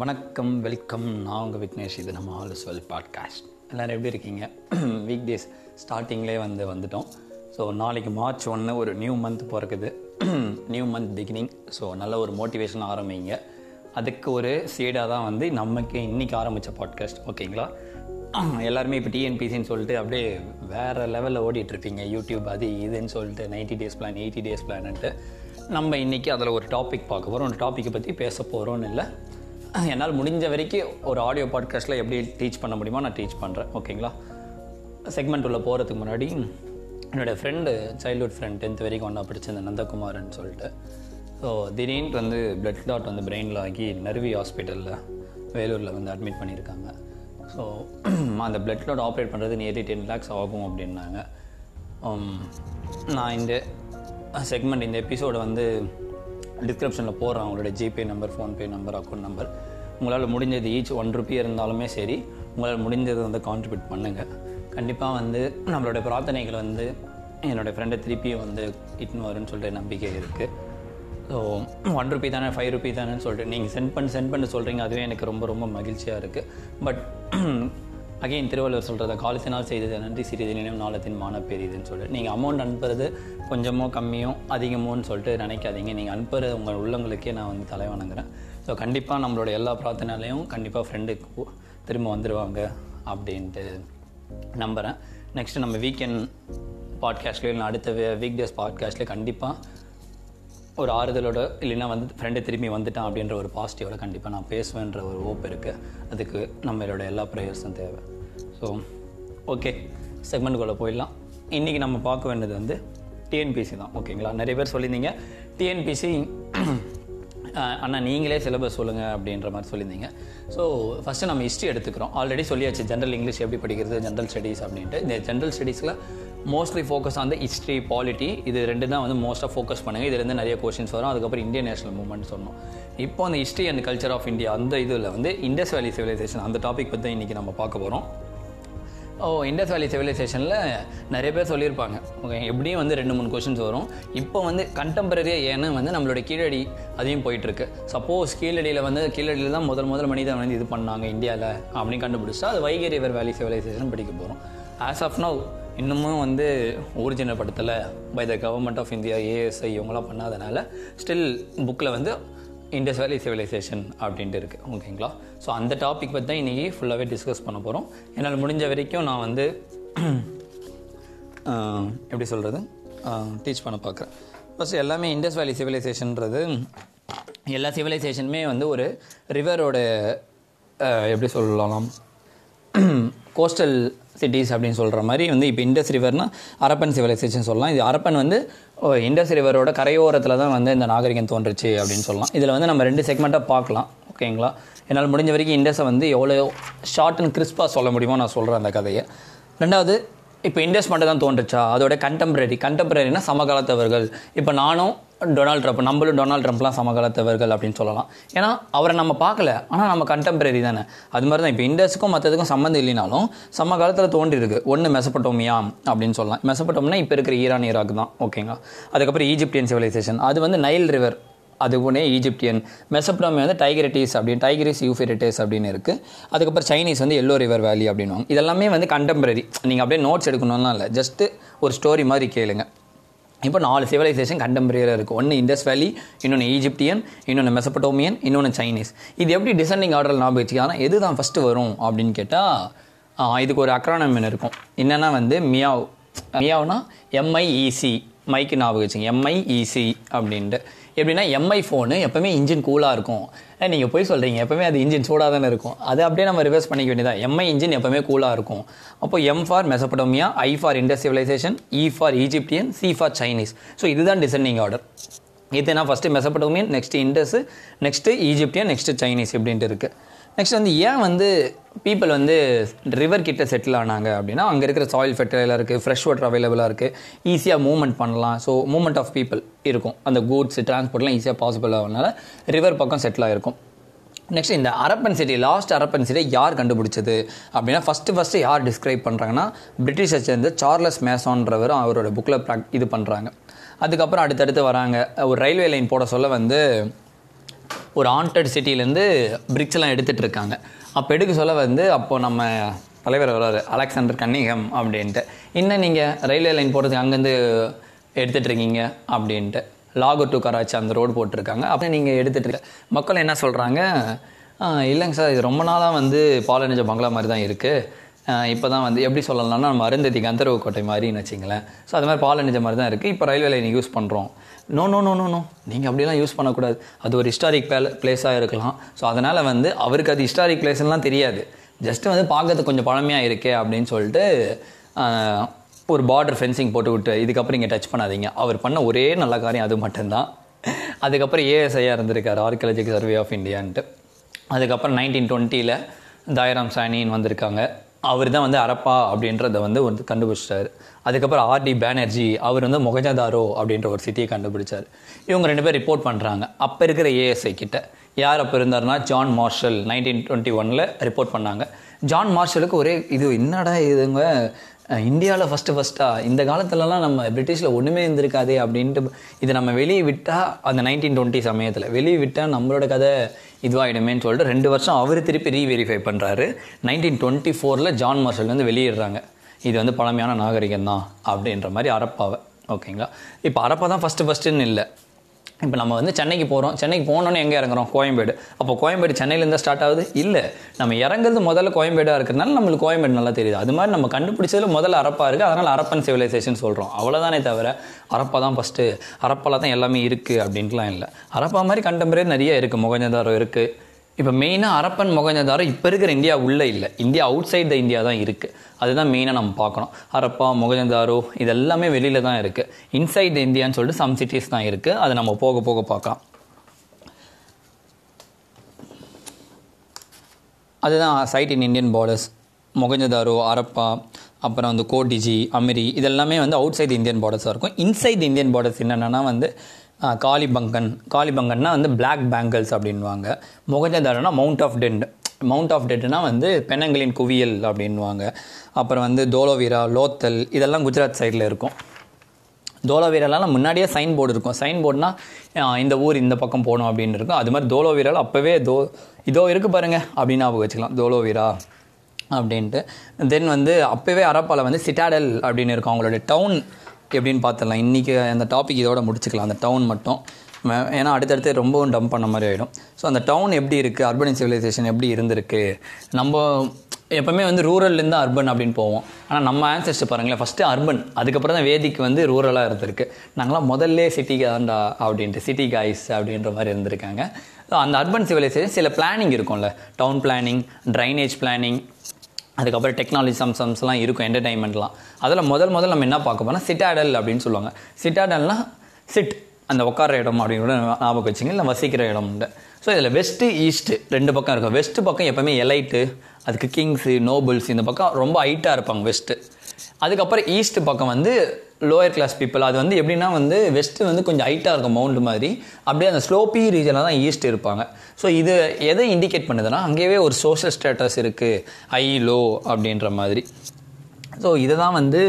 வணக்கம் வெல்கம். நான் உங்கள் விக்னேஷ். இது நம்ம ஆல் இஸ் வெல் பாட்காஸ்ட். எல்லோரும் எப்படி இருக்கீங்க? வீக் டேஸ் ஸ்டார்டிங்லேயே வந்து வந்துட்டோம். ஸோ நாளைக்கு மார்ச் ஒன்று ஒரு நியூ மந்த் பிறக்குது. நியூ மந்த் பிகினிங் ஸோ நல்ல ஒரு மோட்டிவேஷன் ஆரம்பிங்க. அதுக்கு ஒரு சீடாக தான் வந்து நமக்கு இன்றைக்கி ஆரம்பித்த பாட்காஸ்ட் ஓகேங்களா எல்லாருமே இப்போ டிஎன்பிசின்னு சொல்லிட்டு அப்படியே வேறு லெவலில் ஓடிட்டுருப்பீங்க. யூடியூப் அது இதுன்னு சொல்லிட்டு ninety days plan eighty days plant நம்ம இன்றைக்கி அதில் ஒரு டாபிக் பார்க்க போகிறோம் ஒரு டாப்பிக்கை பற்றி பேச போகிறோன்னு இல்லை. என்னால் முடிஞ்ச வரைக்கும் ஒரு ஆடியோ பாட்காஸ்ட்டில் எப்படி டீச் பண்ண முடியுமோ நான் டீச் பண்ணுறேன் ஓகேங்களா செக்மெண்ட் உள்ள போகிறதுக்கு முன்னாடி என்னுடைய ஃப்ரெண்டு சைல்ட்ஹுட் ஃப்ரெண்ட் டென்த் வரைக்கும் ஒன்றா படிச்சிருந்த நந்தகுமார்னு சொல்லிட்டு. ஸோ திடீர்னு வந்து பிளட் டாட் வந்து பிரெயினில் ஆகி நர்வி ஹாஸ்பிட்டலில் வேலூரில் வந்து அட்மிட் பண்ணியிருக்காங்க. ஸோ அந்த பிளட் டாட் ஆப்ரேட் பண்ணுறது நியர்லி டென் லேக்ஸ் ஆகும் அப்படின்னாங்க. Um, நான் இந்த செக்மெண்ட் இந்த எபிசோடு வந்து டிஸ்கிரிப்ஷனில் போடுறேன் அவங்களோட GPay number PhonePe number account number உங்களால் முடிஞ்சது ஈச் ஒன் ருபி இருந்தாலுமே சரி உங்களால் முடிஞ்சதை வந்து கான்ட்ரிபியூட் பண்ணுங்கள் கண்டிப்பாக வந்து நம்மளோட பிரார்த்தனைகள் வந்து என்னோடய ஃப்ரெண்டை திருப்பியும் வந்து இட்னு வரும்னு சொல்லிட்டு நம்பிக்கை இருக்குது ஸோ ஒன் ருபி தானே ஃபைவ் ருபி தானேன்னு சொல்லிட்டு நீங்கள் சென்ட் பண்ணி சென்ட் பண்ணி சொல்கிறீங்க அதுவே எனக்கு ரொம்ப ரொம்ப மகிழ்ச்சியாக இருக்குது பட் அகைன் திருவள்ளுவர் சொல்கிறத காலத்தினால் செய்தது நன்றி சிறிது நினைவு நாளத்தின் மான பெரியதுன்னு சொல்லிட்டு. நீங்கள் அமௌண்ட் அனுப்புறது கொஞ்சமோ கம்மியோ அதிகமோன்னு சொல்லிட்டு நினைக்காதீங்க. நீங்கள் அனுப்புறது உங்கள் உள்ளங்களுக்கே நான் வந்து தலை வணங்குறேன். ஸோ கண்டிப்பாக நம்மளோட எல்லா பிரார்த்தனையிலையும் கண்டிப்பாக ஃப்ரெண்டுக்கு திரும்ப வந்துடுவாங்க அப்படின்ட்டு நம்புகிறேன் நெக்ஸ்ட்டு நம்ம வீக்கெண்ட் பாட்காஸ்ட்லேயும் இல்லை அடுத்த வீக் டேஸ் பாட்காஸ்ட்லேயே கண்டிப்பாக ஒரு ஆறுதலோட இல்லைன்னா வந்து ஃப்ரெண்டு திரும்பி வந்துட்டான் அப்படின்ற ஒரு பாசிட்டிவோட கண்டிப்பாக நான் பேசுவேன்ற ஒரு ஓப்பு இருக்குது அதுக்கு நம்மளோட எல்லா ப்ரேயர்ஸும் தேவை. ஸோ ஓகே செக்மெண்ட்டுக்குள்ளே போயிடலாம். இன்றைக்கி நம்ம பார்க்க வேண்டியது வந்து டிஎன்பிசி தான். ஓகேங்களா நிறைய பேர் சொல்லியிருந்தீங்க. டிஎன்பிசி அண்ணா நீங்களே சிலபஸ் சொல்லுங்கள் அப்படின்ற மாதிரி சொல்லியிருந்தீங்க. ஸோ ஃபஸ்ட்டு நம்ம ஹிஸ்ட்ரி எடுத்துக்கிறோம். ஆல்ரெடி சொல்லியாச்சு ஜென்ரல் இங்கிலீஷ் எப்படி படிக்கிறது ஜென்ரல் ஸ்டடீஸ் அப்படின்ட்டு. இந்த general ஸ்டடீஸில் mostly focus on the history polity இது ரெண்டு தான் வந்து மோஸ்ட்டாக ஃபோக்கஸ் பண்ணுங்கள் இதுலேருந்து நிறைய கொஷின்ஸ் வரும். அதுக்கப்புறம் இந்தியன் நேஷனல் மூவ்மெண்ட் சொன்னோம். இப்போ அந்த history and culture of India அந்த இதில் வந்து இண்டஸ் வேலி சிவிலைசேஷன் அந்த டாபிக் பற்றி இன்றைக்கி நம்ம பார்க்க போகிறோம் ஓ இண்டஸ் வேலி சிவிலைசேஷனில் நிறைய பேர் சொல்லியிருப்பாங்க. ஓகே எப்படியும் வந்து ரெண்டு மூணு கொஷின்ஸ் வரும். இப்போ வந்து கண்டெம்பரரியாக ஏன்னா வந்து நம்மளோட கீழடி அதையும் போயிட்டுருக்கு. சப்போஸ் கீழடியில் வந்து கீழடியில் தான் முதல் முதல் மனிதன் வந்து இது பண்ணாங்க இந்தியாவில் அப்படின்னு கண்டுபிடிச்சா அது வைகை ரிவர் வேலி சிவிலைசேஷன் படிக்க போகிறோம் ஆஸ் ஆஃப் நவ் இன்னமும் வந்து ஒரிஜினல் படத்தில் by the government of India ASI இவங்களாம் பண்ணாதனால ஸ்டில் புக்கில் வந்து இண்டஸ் வேலி சிவிலைசேஷன் அப்படின்ட்டு இருக்குது ஓகேங்களா ஸோ அந்த டாபிக் பற்றி தான் இன்றைக்கி ஃபுல்லாகவே டிஸ்கஸ் பண்ண போகிறோம் என்னால் முடிஞ்ச வரைக்கும் நான் வந்து எப்படி சொல்கிறது டீச் பண்ண பார்க்குறேன் ஃபஸ்ட் எல்லாமே இண்டஸ் வேலி சிவிலைசேஷன்றது எல்லா சிவிலைசேஷனுமே வந்து ஒரு ரிவரோட எப்படி சொல்லலாம்? கோஸ்டல் சிட்டிஸ் அப்படின்னு சொல்கிற மாதிரி வந்து இப்போ இண்டஸ் ரிவர்னால் அரப்பன் சிவிலைசேஷன் சொல்லலாம். இது அரப்பன் வந்து இண்டஸ் ரிவரோட கரையோரத்தில் தான் வந்து இந்த நாகரிகம் தோன்றுச்சு அப்படின்னு சொல்லலாம். இதில் வந்து நம்ம ரெண்டு செக்மெண்ட்டாக பார்க்கலாம். ஓகேங்களா என்னால் முடிஞ்ச வரைக்கும் இண்டஸை வந்து எவ்வளோ ஷார்ட் அண்ட் கிறிஸ்பாக சொல்ல முடியுமோ நான் சொல்கிறேன் அந்த கதையை. ரெண்டாவது இப்போ இண்டஸ் மட்டும் தான் தோன்றுச்சா? அதோட கண்டெம்பரரி கண்டெம்பரரினா சமகாலத்தவர்கள். இப்போ நானும் டொனால்ட் ட்ரம்ப் நம்மளும் டொனால்ட் ட்ரம்ப்லாம் சமகாலத்தவர்கள் அப்படின்னு சொல்லலாம். ஏன்னா அவரை நம்ம பார்க்கல. ஆனால் நம்ம கண்டெம்பரரி தானே. அது மாதிரி தான் இப்போ இண்டஸுக்கும் மற்றதுக்கும் சம்மந்தம் இல்லைனாலும் சம காலத்தில் தோன்றிருக்கு ஒன்று மெசப்பட்டோமியா அப்படின்னு சொல்லலாம். மெசப்பட்டோம்னா இப்போ இருக்கிற ஈரான் ஈராக் தான். ஓகேங்களா அதுக்கப்புறம் ஈஜிப்டியன் சிவிலைசேஷன் அது வந்து நைல் ரிவர் அதுவுனே ஒன்றே ஈஜிப்டியன் மெசப்டாமி வந்து டைகரிட்டிஸ் அப்படின்னு டைகரிஸ் யூஃபெரிட்டிஸ் அப்படின்னு இருக்குது அதுக்கப்புறம் சைனீஸ் வந்து எல்லோ ரிவர் வேலி அப்படின்வாங்க இதெல்லாமே வந்து கண்டெம்பரரி நீங்கள் அப்படியே நோட்ஸ் எடுக்கணும்லாம் இல்லை. ஜஸ்ட்டு ஒரு ஸ்டோரி மாதிரி கேளுங்க. இப்போ நாலு சிவிலைசேஷன் கண்டெம்பரரியாக இருக்குது ஒன்று இண்டஸ் வேலி இன்னொன்று ஈஜிப்டியன் இன்னொன்று மெசப்பட்டோமியன் இன்னொன்று சைனீஸ் இது எப்படி டிசெண்டிங் ஆர்டரில் ஞாபகம் வச்சுக்க ஆனால் எது தான் ஃபஸ்ட்டு வரும் அப்படின்னு கேட்டால் இதுக்கு ஒரு அக்ரானமின் இருக்கும். என்னென்னா வந்து மியாவ். மியாவ்னா எம்ஐஇசி மைக்கு ஞாபகம் வச்சுங்க. எம்ஐஇசி அப்படின்ட்டு. எப்படின்னா எம்ஐ ஃபோனு எப்போவுமே இன்ஜின் கூலாக இருக்கும். நீங்கள் போய் சொல்கிறீங்க எப்போவுமே அது இன்ஜின் சூடாக தானே இருக்கும். அது அப்படியே நம்ம ரிவர்ஸ் பண்ணிக்க வேண்டியதான் எம்ஐ இன்ஜின் எப்போவுமே கூலாக இருக்கும். அப்போ M for Mesopotamia I for industrialisation E for Egyptian C for Chinese so இதுதான் டிசைனிங் ஆர்டர் இது நான் first Mesopotamian next Indus next Egyptian next Chinese இப்படின்ட்டு இருக்குது நெக்ஸ்ட் வந்து ஏன் வந்து பீப்புள் வந்து ரிவர் கிட்ட செட்டில் ஆனாங்க அப்படின்னா அங்கே இருக்கிற சாயில் ஃபெர்டைலாக இருக்குது ஃப்ரெஷ் வாட்டர் அவைலபிளாக இருக்குது ஈஸியாக மூவ்மெண்ட் பண்ணலாம். ஸோ மூவ்மெண்ட் ஆஃப் பீப்புள் இருக்கும். அந்த கூட்ஸ் டிரான்ஸ்போர்ட்லாம் ஈஸியாக பாசிபிள் ஆகிறதுனால ரிவர் பக்கம் செட்டில் ஆகிருக்கும் நெக்ஸ்ட் இந்த அரப்பன் சிட்டி லாஸ்ட் அரப்பன் சிட்டியை யார் கண்டுபிடிச்சது? அப்படின்னா ஃபஸ்ட்டு ஃபஸ்ட்டு யார் டிஸ்கிரைப் பண்ணுறாங்கன்னா பிரிட்டிஷை சேர்ந்த சார்லஸ் மேசான்றவர் அவரோட புக்கில் ப்ராக் இது பண்ணுறாங்க அதுக்கப்புறம் அடுத்தடுத்து வராங்க. ஒரு ரயில்வே லைன் போட சொல்ல வந்து ஒரு ஆண்டட் சிட்டிலேருந்து பிரிக்ஸ்லாம் எடுத்துகிட்டு இருக்காங்க. அப்போ எடுக்க சொல்ல வந்து அப்போது நம்ம தலைவர் வர்றாரு அலெக்சாண்டர் கன்னிகம் அப்படின்ட்டு. இன்னும் நீங்கள் ரயில்வே லைன் போகிறதுக்கு அங்கேருந்து எடுத்துகிட்டு இருக்கீங்க அப்படின்ட்டு லாகூர் டு கராச்சி அந்த ரோடு போட்டிருக்காங்க. அப்போ நீங்கள் எடுத்துகிட்டு மக்கள் என்ன சொல்கிறாங்க இல்லைங்க சார். இது ரொம்ப நாளாக வந்து பாலனிஜ பங்களா மாதிரி தான் இருக்குது இப்போ தான் வந்து எப்படி சொல்லலாம்னா நம்ம அருந்ததி கந்தர்வ கோட்டை மாதிரின்னு வச்சிங்களேன் ஸோ அது மாதிரி பாலனிஜ மாதிரி தான் இருக்குது இப்போ ரயில்வே லைன் யூஸ் பண்ணுறோம் no no no no no நீங்கள் அப்படிலாம் யூஸ் பண்ணக்கூடாது. அது ஒரு ஹிஸ்டாரிக் பேல பிளேஸாக இருக்கலாம். ஸோ அதனால் வந்து அவருக்கு அது ஹிஸ்டாரிக் பிளேஸ்லாம் தெரியாது. ஜஸ்ட்டு வந்து பார்க்கறதுக்கு கொஞ்சம் பழமையாக இருக்கே அப்படின்னு சொல்லிட்டு ஒரு பார்டர் ஃபென்சிங் போட்டு விட்டு இதுக்கப்புறம் இங்கே டச் பண்ணாதீங்க. அவர் பண்ண ஒரே நல்ல காரியம் அது மட்டும்தான். அதுக்கப்புறம் ஏஎஸ்ஐயாக இருந்திருக்கார் ஆர்கியாலஜிக்கல் சர்வே ஆஃப் இந்தியான்ட்டு அதுக்கப்புறம் நைன்டீன் டுவெண்ட்டியில் தாயராம் சானின்னு வந்திருக்காங்க. அவர் தான் வந்து அரப்பா அப்படின்றத வந்து வந்து கண்டுபிடிச்சிட்டாரு. அதுக்கப்புறம் ஆர்டி பேனர்ஜி அவர் வந்து மொகஜதாரோ அப்படின்ற ஒரு சிட்டியை கண்டுபிடிச்சார். இவங்க ரெண்டு பேர் ரிப்போர்ட் பண்ணுறாங்க அப்போ இருக்கிற ஏஎஸ்ஐ கிட்ட. யார் அப்போ இருந்தாருன்னா ஜான் மார்ஷல் நைன்டீன் டுவெண்ட்டி ஒனில் ரிப்போர்ட் பண்ணாங்க. ஜான் மார்ஷலுக்கு ஒரே இது என்னடா இதுங்க? இந்தியாவில் ஃபஸ்ட்டு ஃபஸ்ட்டாக இந்த காலத்துலலாம் நம்ம பிரிட்டிஷில் ஒன்றுமே இருந்திருக்காதே அப்படின்ட்டு இதை நம்ம வெளியே விட்டால் அந்த நைன்டீன் டுவெண்ட்டி சமயத்தில் வெளியே விட்டால் நம்மளோட கதை இதுவாகிடுமேன்னு சொல்லிட்டு ரெண்டு வருஷம் அவர் திருப்பி ரீவெரிஃபை பண்ணுறாரு நைன்டீன் டுவெண்ட்டி ஃபோரில் ஜான் மார்ஷல் வந்து வெளியிடுறாங்க. இது வந்து பழமையான நாகரிகம் தான் அப்படின்ற மாதிரி அரப்பாவை. ஓகேங்களா? இப்போ அரப்பா தான் ஃபஸ்ட்டு ஃபஸ்ட்டுன்னு இல்லை. இப்போ நம்ம வந்து சென்னைக்கு போகிறோம் சென்னைக்கு போனோன்னே எங்கே இறங்குறோம்? கோயம்பேடு. அப்போ கோயம்பேடு சென்னையிலேருந்து ஸ்டார்ட் ஆகுது? இல்லை. நம்ம இறங்குறது முதல்ல கோயம்பேடாக இருக்கிறதுனால நம்மளுக்கு கோயம்பேடு நல்லா தெரியுது. அது மாதிரி நம்ம கண்டுபிடிச்சதில் முதல்ல அரப்பா இருக்குது அதனால் அரப்பன் சிவிலைசேஷன் சொல்கிறோம் அவ்வளோதானே தவிர அரப்பா தான் ஃபஸ்ட்டு அரப்பால தான் எல்லாமே இருக்குது அப்படின்ட்டுலாம் இல்லை. அரப்பா மாதிரி கண்டெம்பரரி நிறைய இருக்குது முகஞ்சதாரோ இருக்குது இப்போ மெயினாக அரப்பன் மொகஞ்சதாரோ இப்போ இருக்கிற இந்தியா உள்ளே இல்லை. India outside the India தான் இருக்குது அதுதான் மெயினாக நம்ம பார்க்கணும். ஹரப்பா மொகஞ்சதாரோ இதெல்லாமே வெளியில் தான் இருக்குது இன்சைட் த இந்தியான்னு சொல்லிட்டு சம் சிட்டிஸ் தான் இருக்குது அதை நம்ம போக போக பார்க்கலாம். அதுதான் side in Indian borders Mohenjodaro Harappa அப்புறம் வந்து கோடிஜி அமிரி இதெல்லாமே வந்து அவுட் சைடு இந்தியன் பார்டர்ஸாக இருக்கும். இன்சைட் இந்தியன் பார்டர்ஸ் என்னென்னா வந்து காளிபங்கன். காளிபங்கன்னா வந்து பிளாக் பேங்கிள்ஸ் அப்படின்வாங்க மொகஞ்சதாரோனா மவுண்ட் ஆஃப் டெண்ட் மவுண்ட் ஆஃப் டெட்னா வந்து பெண்ணங்களின் குவியல் அப்படின்வாங்க அப்புறம் வந்து தோலோவீரா லோத்தல் இதெல்லாம் குஜராத் சைடில் இருக்கும். தோலோவீரெல்லாம் முன்னாடியே சைன் போர்டு இருக்கும். சைன் போர்டுனா இந்த ஊர் இந்த பக்கம் போகணும் அப்படின்னு இருக்கும். அது மாதிரி தோலோவீரால் அப்போவே தோ இதோ இருக்குது பாருங்கள் அப்படின்னு ஞாபகம் வச்சுக்கலாம். தோலோவீரா அப்படின்ட்டு. தென் வந்து அப்போவே அரப்பால வந்து சிட்டாடல் அப்படின்னு இருக்கும். அவங்களோட டவுன் எப்படின்னு பார்த்துடலாம். இன்றைக்கி அந்த டாபிக் இதோட முடிச்சுக்கலாம். அந்த டவுன் மட்டும். ஏன்னா அடுத்தடுத்து ரொம்பவும் டம்ப் பண்ண மாதிரி ஆகிடும் ஸோ அந்த டவுன் எப்படி இருக்குது அர்பன் சிவிலைசேஷன் எப்படி இருந்திருக்கு? நம்ம எப்போவுமே வந்து ரூரல்லேருந்து அர்பன் அப்படின்னு போவோம். ஆனால் நம்ம ஆன்சர்ஸ் பாருங்களேன் ஃபஸ்ட்டு அர்பன் அதுக்கப்புறம் தான் வேதிக்கு வந்து ரூரலாக இருந்திருக்கு. நாங்களாம் முதல்ல சிட்டிக்கு தான்டா அப்படின்ட்டு சிட்டி காய்ஸ் அப்படின்ற மாதிரி இருந்திருக்காங்க. ஸோ அந்த அர்பன் சிவிலைசேஷன் சில பிளானிங் இருக்கும்ல. டவுன் பிளானிங் ட்ரைனேஜ் பிளானிங் அதுக்கப்புறம் டெக்னாலஜி சம்சம்ஸ்லாம் இருக்கும் என்டர்டைன்மெண்ட்லாம் அதில் முதல் முதல் நம்ம என்ன பார்க்க போனால் சிட்டாடல் அப்படின்னு சொல்லுவாங்க. சிட்டாடல்னா சிட் அந்த உட்கார இடம் அப்படின்னு கூட ஞாபகம் வச்சுங்க இல்லை வசிக்கிற இடம் உண்டு. ஸோ இதில் வெஸ்ட்டு ஈஸ்ட்டு ரெண்டு பக்கம் இருக்கும். வெஸ்ட்டு பக்கம் எப்போவுமே எலைட்டு அதுக்கு கிங்ஸு நோபல்ஸ் இந்த பக்கம் ரொம்ப ஹைட்டாக இருப்பாங்க வெஸ்ட்டு அதுக்கப்புறம் ஈஸ்ட் பக்கம் வந்து லோயர் கிளாஸ் பீப்புள் அது வந்து எப்படின்னா வந்து வெஸ்ட்டு வந்து கொஞ்சம் ஹைட்டாக இருக்கும் மவுண்ட் மாதிரி. அப்படியே அந்த ஸ்லோப்பி ரீஜனில் தான் ஈஸ்ட் இருப்பாங்க. ஸோ இது எதை இண்டிகேட் பண்ணுதுன்னா அங்கேயே ஒரு சோஷியல் ஸ்டேட்டஸ் இருக்குது ஐ லோ அப்படின்ற மாதிரி. ஸோ இதுதான் வந்து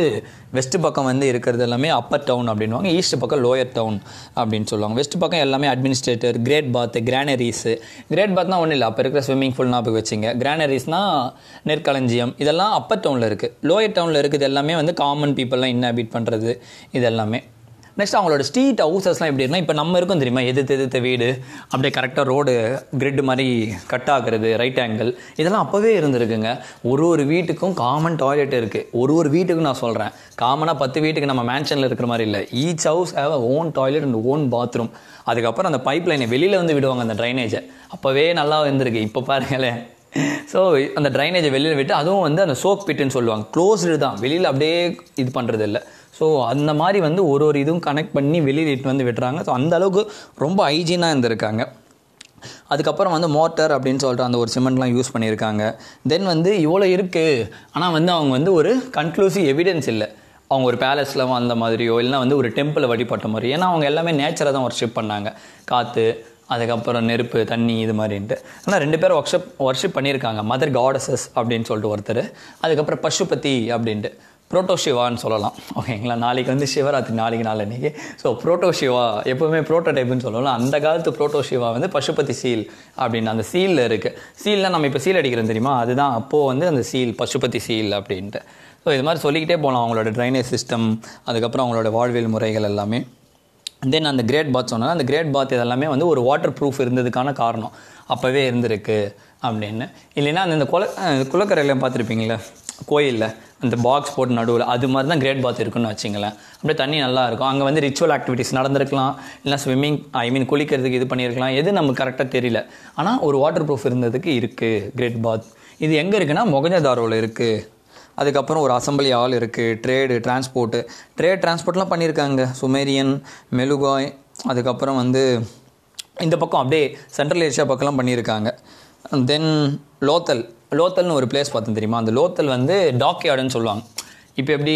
வெஸ்ட் பக்கம் வந்து இருக்கிறது எல்லாமே அப்பர் டவுன் அப்படின்வாங்க ஈஸ்ட் பக்கம் லோயர் டவுன் அப்படின்னு சொல்லுவாங்க. வெஸ்ட் பக்கம் எல்லாமே administrator great bath granaries great பாத்னா ஒன்றும் இல்லை. அப்போ இருக்கிற ஸ்விம்மிங் பூல் ஞாபகம் வச்சுங்க. கிரானரிஸ்னால் நெற்களஞ்சியம். இதெல்லாம் அப்பர் டவுனில் இருக்குது லோயர் டவுனில் இருக்குது எல்லாமே வந்து காமன் பீப்புளெலாம் இன்னாபிட் பண்ணுறது இது எல்லாமே நெக்ஸ்ட் அவங்களோட ஸ்ட்ரீட் ஹவுசஸ்லாம் எப்படி இருக்குன்னா இப்போ நம்ம இருக்கும் தெரியுமா? எதிர்த்து எதிர்த்த வீடு அப்படியே கரெக்டாக ரோடு கிரிட் மாதிரி கட் ஆகுறது ரைட் ஆங்கிள் இதெல்லாம் அப்போவே இருந்திருக்குங்க. ஒரு ஒரு வீட்டுக்கும் காமன் டாய்லெட் இருக்குது ஒரு ஒரு வீட்டுக்கும் நான் சொல்கிறேன் காமனாக பத்து வீட்டுக்கு நம்ம மேன்ஷனில் இருக்கிற மாதிரி இல்லை. Each house have a own toilet and own bathroom அதுக்கப்புறம் அந்த பைப் லைனை வெளியில் வந்து விடுவாங்க அந்த ட்ரைனேஜை அப்போவே நல்லா இருந்திருக்கு. இப்போ பாருங்களேன். ஸோ அந்த ட்ரைனேஜை வெளியில் விட்டு அதுவும் வந்து அந்த சோக் பிட்டுன்னு சொல்லுவாங்க. க்ளோஸ்டு தான். வெளியில் அப்படியே இது பண்ணுறது இல்லை ஸோ அந்த மாதிரி வந்து ஒரு ஒரு இதுவும் கனெக்ட் பண்ணி வெளியில் இட்டு வந்து விட்டுறாங்க. ஸோ அந்த அளவுக்கு ரொம்ப ஹைஜீனாக இருந்திருக்காங்க. அதுக்கப்புறம் வந்து மோட்டர் அப்படின்னு சொல்லிட்டு அந்த ஒரு சிமெண்ட்லாம் யூஸ் பண்ணியிருக்காங்க. தென் வந்து இவ்வளோ இருக்குது ஆனால் வந்து அவங்க வந்து ஒரு கன்க்ளூசிவ் எவிடன்ஸ் இல்லை. அவங்க ஒரு பேலஸில் அந்த மாதிரியோ இல்லைனா வந்து ஒரு டெம்பிளை வழிபட்ட மாதிரி ஏன்னா அவங்க எல்லாமே நேச்சரை தான் ஒர்ஷிப் பண்ணாங்க. காற்று அதுக்கப்புறம் நெருப்பு தண்ணி இது மாதிரின்ட்டு. ஆனால் ரெண்டு பேரும் ஒர்க்ஷிப் ஒர்ஷிப் பண்ணியிருக்காங்க. மதர் காடஸஸ் அப்படின்னு சொல்லிட்டு ஒருத்தர். அதுக்கப்புறம் பசுபதி அப்படின்ட்டு. புரோட்டோ சிவான்னு சொல்லலாம். ஓகேங்களா? நாளைக்கு வந்து சிவராத்திரி நாளைக்கு நாள் அன்றைக்கி ஸோ புரோட்டோ சிவா எப்போவுமே ப்ரோட்டோடைப்புன்னு சொல்லலாம். அந்த காலத்து புரோட்டோ சிவா வந்து பசுபதி சீல் அப்படின்னு அந்த சீலில் இருக்குது சீலில் நம்ம இப்போ சீல் அடிக்கிறோம் தெரியுமா? அதுதான் அப்போது வந்து அந்த சீல் பசுபதி சீல் அப்படின்ட்டு. ஸோ இது மாதிரி சொல்லிக்கிட்டே போகலாம் அவங்களோட ட்ரைனேஜ் சிஸ்டம் அதுக்கப்புறம் அவங்களோட வாழ்வியல் முறைகள் எல்லாமே. தென் அந்த கிரேட் பாத் சொன்னால் அந்த கிரேட் பாத் இதெல்லாமே வந்து ஒரு வாட்டர் ப்ரூஃப் இருந்ததுக்கான காரணம். அப்போவே இருந்திருக்கு அப்படின்னு. இல்லைன்னா அந்த குள குல பார்த்துருப்பீங்களே? கோயிலில் அந்த பாக்ஸ் போட்டு நடுவில் அது மாதிரி தான் கிரேட் பாத் இருக்குன்னு வச்சிங்களேன். அப்படியே தண்ணி நல்லா இருக்கும். அங்கே வந்து ரிச்சுவல் ஆக்டிவிட்டிஸ் நடந்திருக்கலாம். இல்லை ஸ்விம்மிங் ஐ மீன் குளிக்கிறதுக்கு இது பண்ணியிருக்கலாம். எது நமக்கு கரெக்டாக தெரியல. ஆனால் ஒரு வாட்டர் ப்ரூஃப் இருந்ததுக்கு இருக்குது கிரேட் பாத் இது எங்கே இருக்குன்னா மொகஞ்சதாரோவில் இருக்குது அதுக்கப்புறம் ஒரு அசம்பிளி ஆள் இருக்குது ட்ரேடு டிரான்ஸ்போர்ட்டு ட்ரேட் டிரான்ஸ்போர்ட்லாம் பண்ணியிருக்காங்க. சுமேரியன் மெலுகாய் அதுக்கப்புறம் வந்து இந்த பக்கம் அப்படியே சென்ட்ரல் ஏஷியா பக்கம்லாம் பண்ணியிருக்காங்க. தென் லோத்தல் லோத்தல்னு ஒரு பிளேஸ் பார்த்தோம் தெரியுமா? அந்த லோத்தல் வந்து டாக் யார்டுன்னு சொல்லுவாங்க. இப்போ எப்படி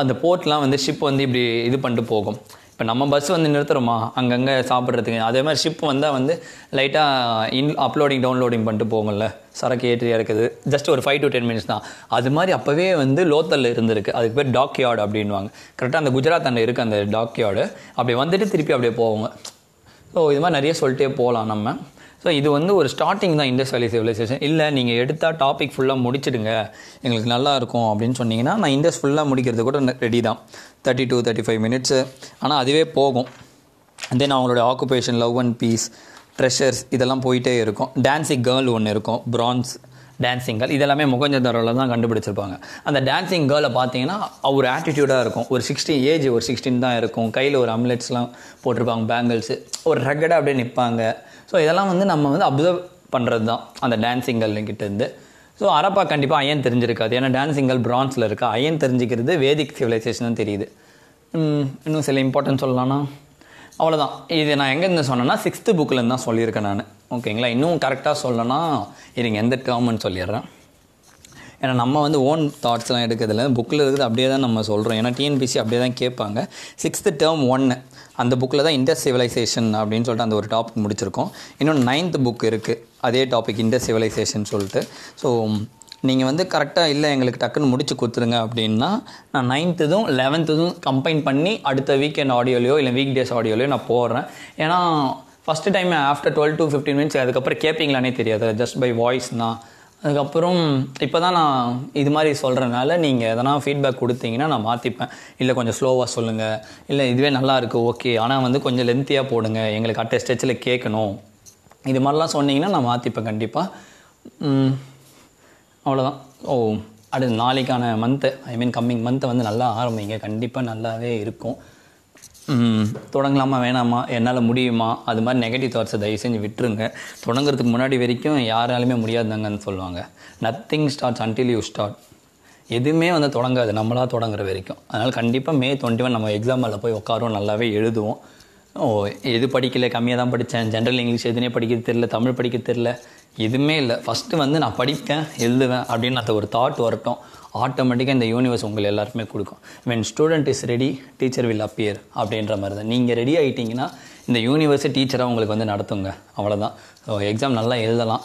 அந்த போர்ட்லாம் வந்து ஷிப் வந்து இப்படி இது பண்ணிட்டு போகும். இப்போ நம்ம பஸ் வந்து நிறுத்துறோமா? அங்கங்கே சாப்பிட்றதுக்கு. அதே மாதிரி ஷிப் வந்தால் வந்து லைட்டாக இன் அப்லோடிங் டவுன்லோடிங் பண்ணிட்டு போகும்ல. சரக்கு ஏற்றி இறக்குது. ஜஸ்ட் ஒரு ஃபைவ் டு டென் மினிட்ஸ் தான். அது மாதிரி அப்போவே வந்து லோத்தலில் இருந்திருக்கு. அதுக்கு பேர் டாக் யார்டு அப்படின்வாங்க கரெக்டாக அந்த குஜராத் அண்டை இருக்குது அந்த டாக் யார்டு அப்படி வந்துட்டு திருப்பி அப்படியே போவாங்க ஸோ இது மாதிரி நிறைய சொல்லிட்டே போகலாம் நம்ம. ஸோ இது வந்து ஒரு ஸ்டார்டிங் தான் இண்டஸ் வேலி சிவிலைசேஷன் இல்லை நீங்கள் எடுத்தால் டாபிக் ஃபுல்லாக முடிச்சிடுங்க. எங்களுக்கு நல்லா இருக்கும் அப்படின்னு சொன்னீங்கன்னா நான் இண்டஸ் ஃபுல்லாக முடிக்கிறது கூட ரெடி தான். Thirty two thirty five minutes ஆனால் அதுவே போகும். தென் அவங்களோட occupation love and peace treasures இதெல்லாம் போயிட்டே இருக்கும். டான்ஸிங் கேர்ள் ஒன்று இருக்கும். ப்ரான்ஸ் டான்ஸிங் கேர்ள் இதெல்லாமே முகஞ்சதாரோவில் தான் கண்டுபிடிச்சிருப்பாங்க. அந்த டான்சிங் கேர்ளை பார்த்தீங்கன்னா ஒரு ஆட்டிடியூடாக இருக்கும். ஒரு சிக்ஸ்டீன் ஏஜ் ஒரு சிக்ஸ்டீன் தான் இருக்கும். கையில் ஒரு அம்லெட்ஸ்லாம் போட்டிருப்பாங்க பேங்கிள்ஸு ஒரு ரெக்கடாக அப்படியே நிற்பாங்க ஸோ இதெல்லாம் வந்து நம்ம வந்து அப்சர்வ் பண்ணுறது தான் அந்த டான்ஸிங் கேர்ள்கிட்ட இருந்து ஸோ அரப்பா கண்டிப்பாக அயன் தெரிஞ்சிருக்காது. ஏன்னா டான்ஸிங் கேர்ள் பிரான்ஸில் இருக்கா? அயன் தெரிஞ்சிக்கிறது வேதிக் சிவிலைசேஷன் தெரியுது. இன்னும் சில இம்பார்ட்டன்ஸ் சொல்லலாம்னா? அவ்வளோதான் இது நான் எங்கேருந்து சொன்னேன்னா சிக்ஸ்த்து புக்கிலேருந்து தான் சொல்லியிருக்கேன் நான். ஓகேங்களா? இன்னும் கரெக்டாக சொல்லணும்னா இதுங்க எந்த டேர்ம்னு சொல்லிடுறேன். ஏன்னா நம்ம வந்து ஓன் தாட்ஸ்லாம் எடுக்கிறதுல புக்கில் இருக்குது அப்படியே தான் நம்ம சொல்கிறோம் ஏன்னா டிஎன்பிசி அப்படியே தான் கேட்பாங்க. சிக்ஸ்த்து டேர்ம் ஒன்று அந்த புக்கில் தான் இண்டஸ் சிவிலைசேஷன் அப்படின்னு சொல்லிட்டு அந்த ஒரு டாபிக் முடிச்சிருக்கோம். இன்னொன்று நைன்த் புக் இருக்குது அதே டாபிக் இண்டஸ் சிவிலைசேஷன் சொல்லிட்டு. ஸோ நீங்கள் வந்து கரெக்டாக இல்லை எங்களுக்கு டக்குன்னு முடிச்சு கொடுத்துருங்க அப்படின்னா நான் நைன்த்ததும் லெவன்த்ததும் கம்பைன் பண்ணி அடுத்த வீக்கெண்ட் ஆடியோலையோ இல்லை வீக் டேஸ் ஆடியோலையோ நான் போடுறேன். ஏன்னா first time after twelve to fifteen minutes அதுக்கப்புறம் கேட்பீங்களானே தெரியாது. ஜஸ்ட் பை வாய்ஸ்னா அதுக்கப்புறம் இப்போ தான் நான் இது மாதிரி சொல்கிறனால நீங்கள் எதனா ஃபீட்பேக் கொடுத்தீங்கன்னா நான் மாற்றிப்பேன் இல்லை கொஞ்சம் ஸ்லோவாக சொல்லுங்கள் இல்லை இதுவே நல்லா இருக்குது ஓகே ஆனால் வந்து கொஞ்சம் லென்த்தியாக போடுங்க. எங்களுக்கு அட்ட ஸ்டெச்சில் கேட்கணும். இது மாதிரிலாம் சொன்னீங்கன்னா நான் மாற்றிப்பேன் கண்டிப்பாக அவ்வளோதான் ஓ அடுத்து நாளைக்கான மந்த்து ஐ மீன் கம்மிங் மந்த்தை வந்து நல்லா ஆரம்பிங்க. கண்டிப்பாக நல்லாவே இருக்கும். தொடங்கலாமா வேணாமா என்னால் முடியுமா? அது மாதிரி நெகட்டிவ் தாட்ஸை தயவு செஞ்சு விட்டுருங்க. தொடங்குறதுக்கு முன்னாடி வரைக்கும் யாராலுமே முடியாதுங்கன்னு சொல்லுவாங்க. Nothing starts until you start எதுவுமே வந்து தொடங்காது. நம்மளாக தொடங்குற வரைக்கும். அதனால் கண்டிப்பாக மே டுவெண்ட்டி ஒன் நம்ம எக்ஸாமில் போய் உட்காரோம் நல்லாவே எழுதுவோம். ஓ எது படிக்கல? கம்மியாக தான் படித்தேன் ஜென்ரல் இங்கிலீஷ் எதுனே படிக்க தெரில தமிழ் படிக்க தெரில எதுவுமே இல்லை. ஃபஸ்ட்டு வந்து நான் படிப்பேன் எழுதுவேன் அப்படின்னு அந்த ஒரு தாட் வரட்டும். ஆட்டோமேட்டிக்காக இந்த யூனிவர்ஸ் உங்களை எல்லாருக்குமே கொடுக்கும். When student is ready teacher will appear அப்படின்ற மாதிரி தான். நீங்கள் ரெடி ஆகிட்டீங்கன்னா இந்த யூனிவர்ஸை டீச்சராக உங்களுக்கு வந்து நடத்துங்க. அவ்வளோதான் ஸோ எக்ஸாம் நல்லா எழுதலாம்.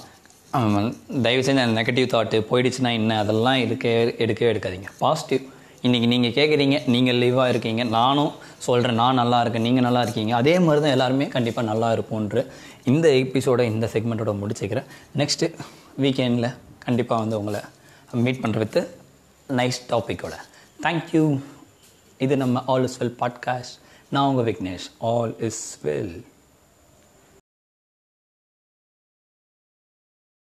தயவு செஞ்சு அந்த நெகட்டிவ் தாட்டு போயிடுச்சுன்னா என்ன? அதெல்லாம் எடுக்க எடுக்கவே எடுக்காதீங்க. பாசிட்டிவ் இன்றைக்கி நீங்கள் கேட்குறீங்க நீங்கள் லீவாக இருக்கீங்க. நானும் சொல்கிறேன் நான் நல்லா இருக்கேன் நீங்கள் நல்லா இருக்கீங்க. அதே மாதிரி தான் எல்லாருமே கண்டிப்பாக நல்லா இருப்போன்ற இந்த எபிசோட இந்த செக்மெண்ட்டோட முடிச்சுக்கிறேன். நெக்ஸ்ட்டு வீக்கெண்டில் கண்டிப்பாக வந்து உங்களை மீட் பண்ணுற வித்து நைஸ் டாப்பிக்கோட தேங்க்யூ இது நம்ம ஆல் இஸ் வெல் பாட்காஸ்ட் நான் உங்கள் விக்னேஷ். All is well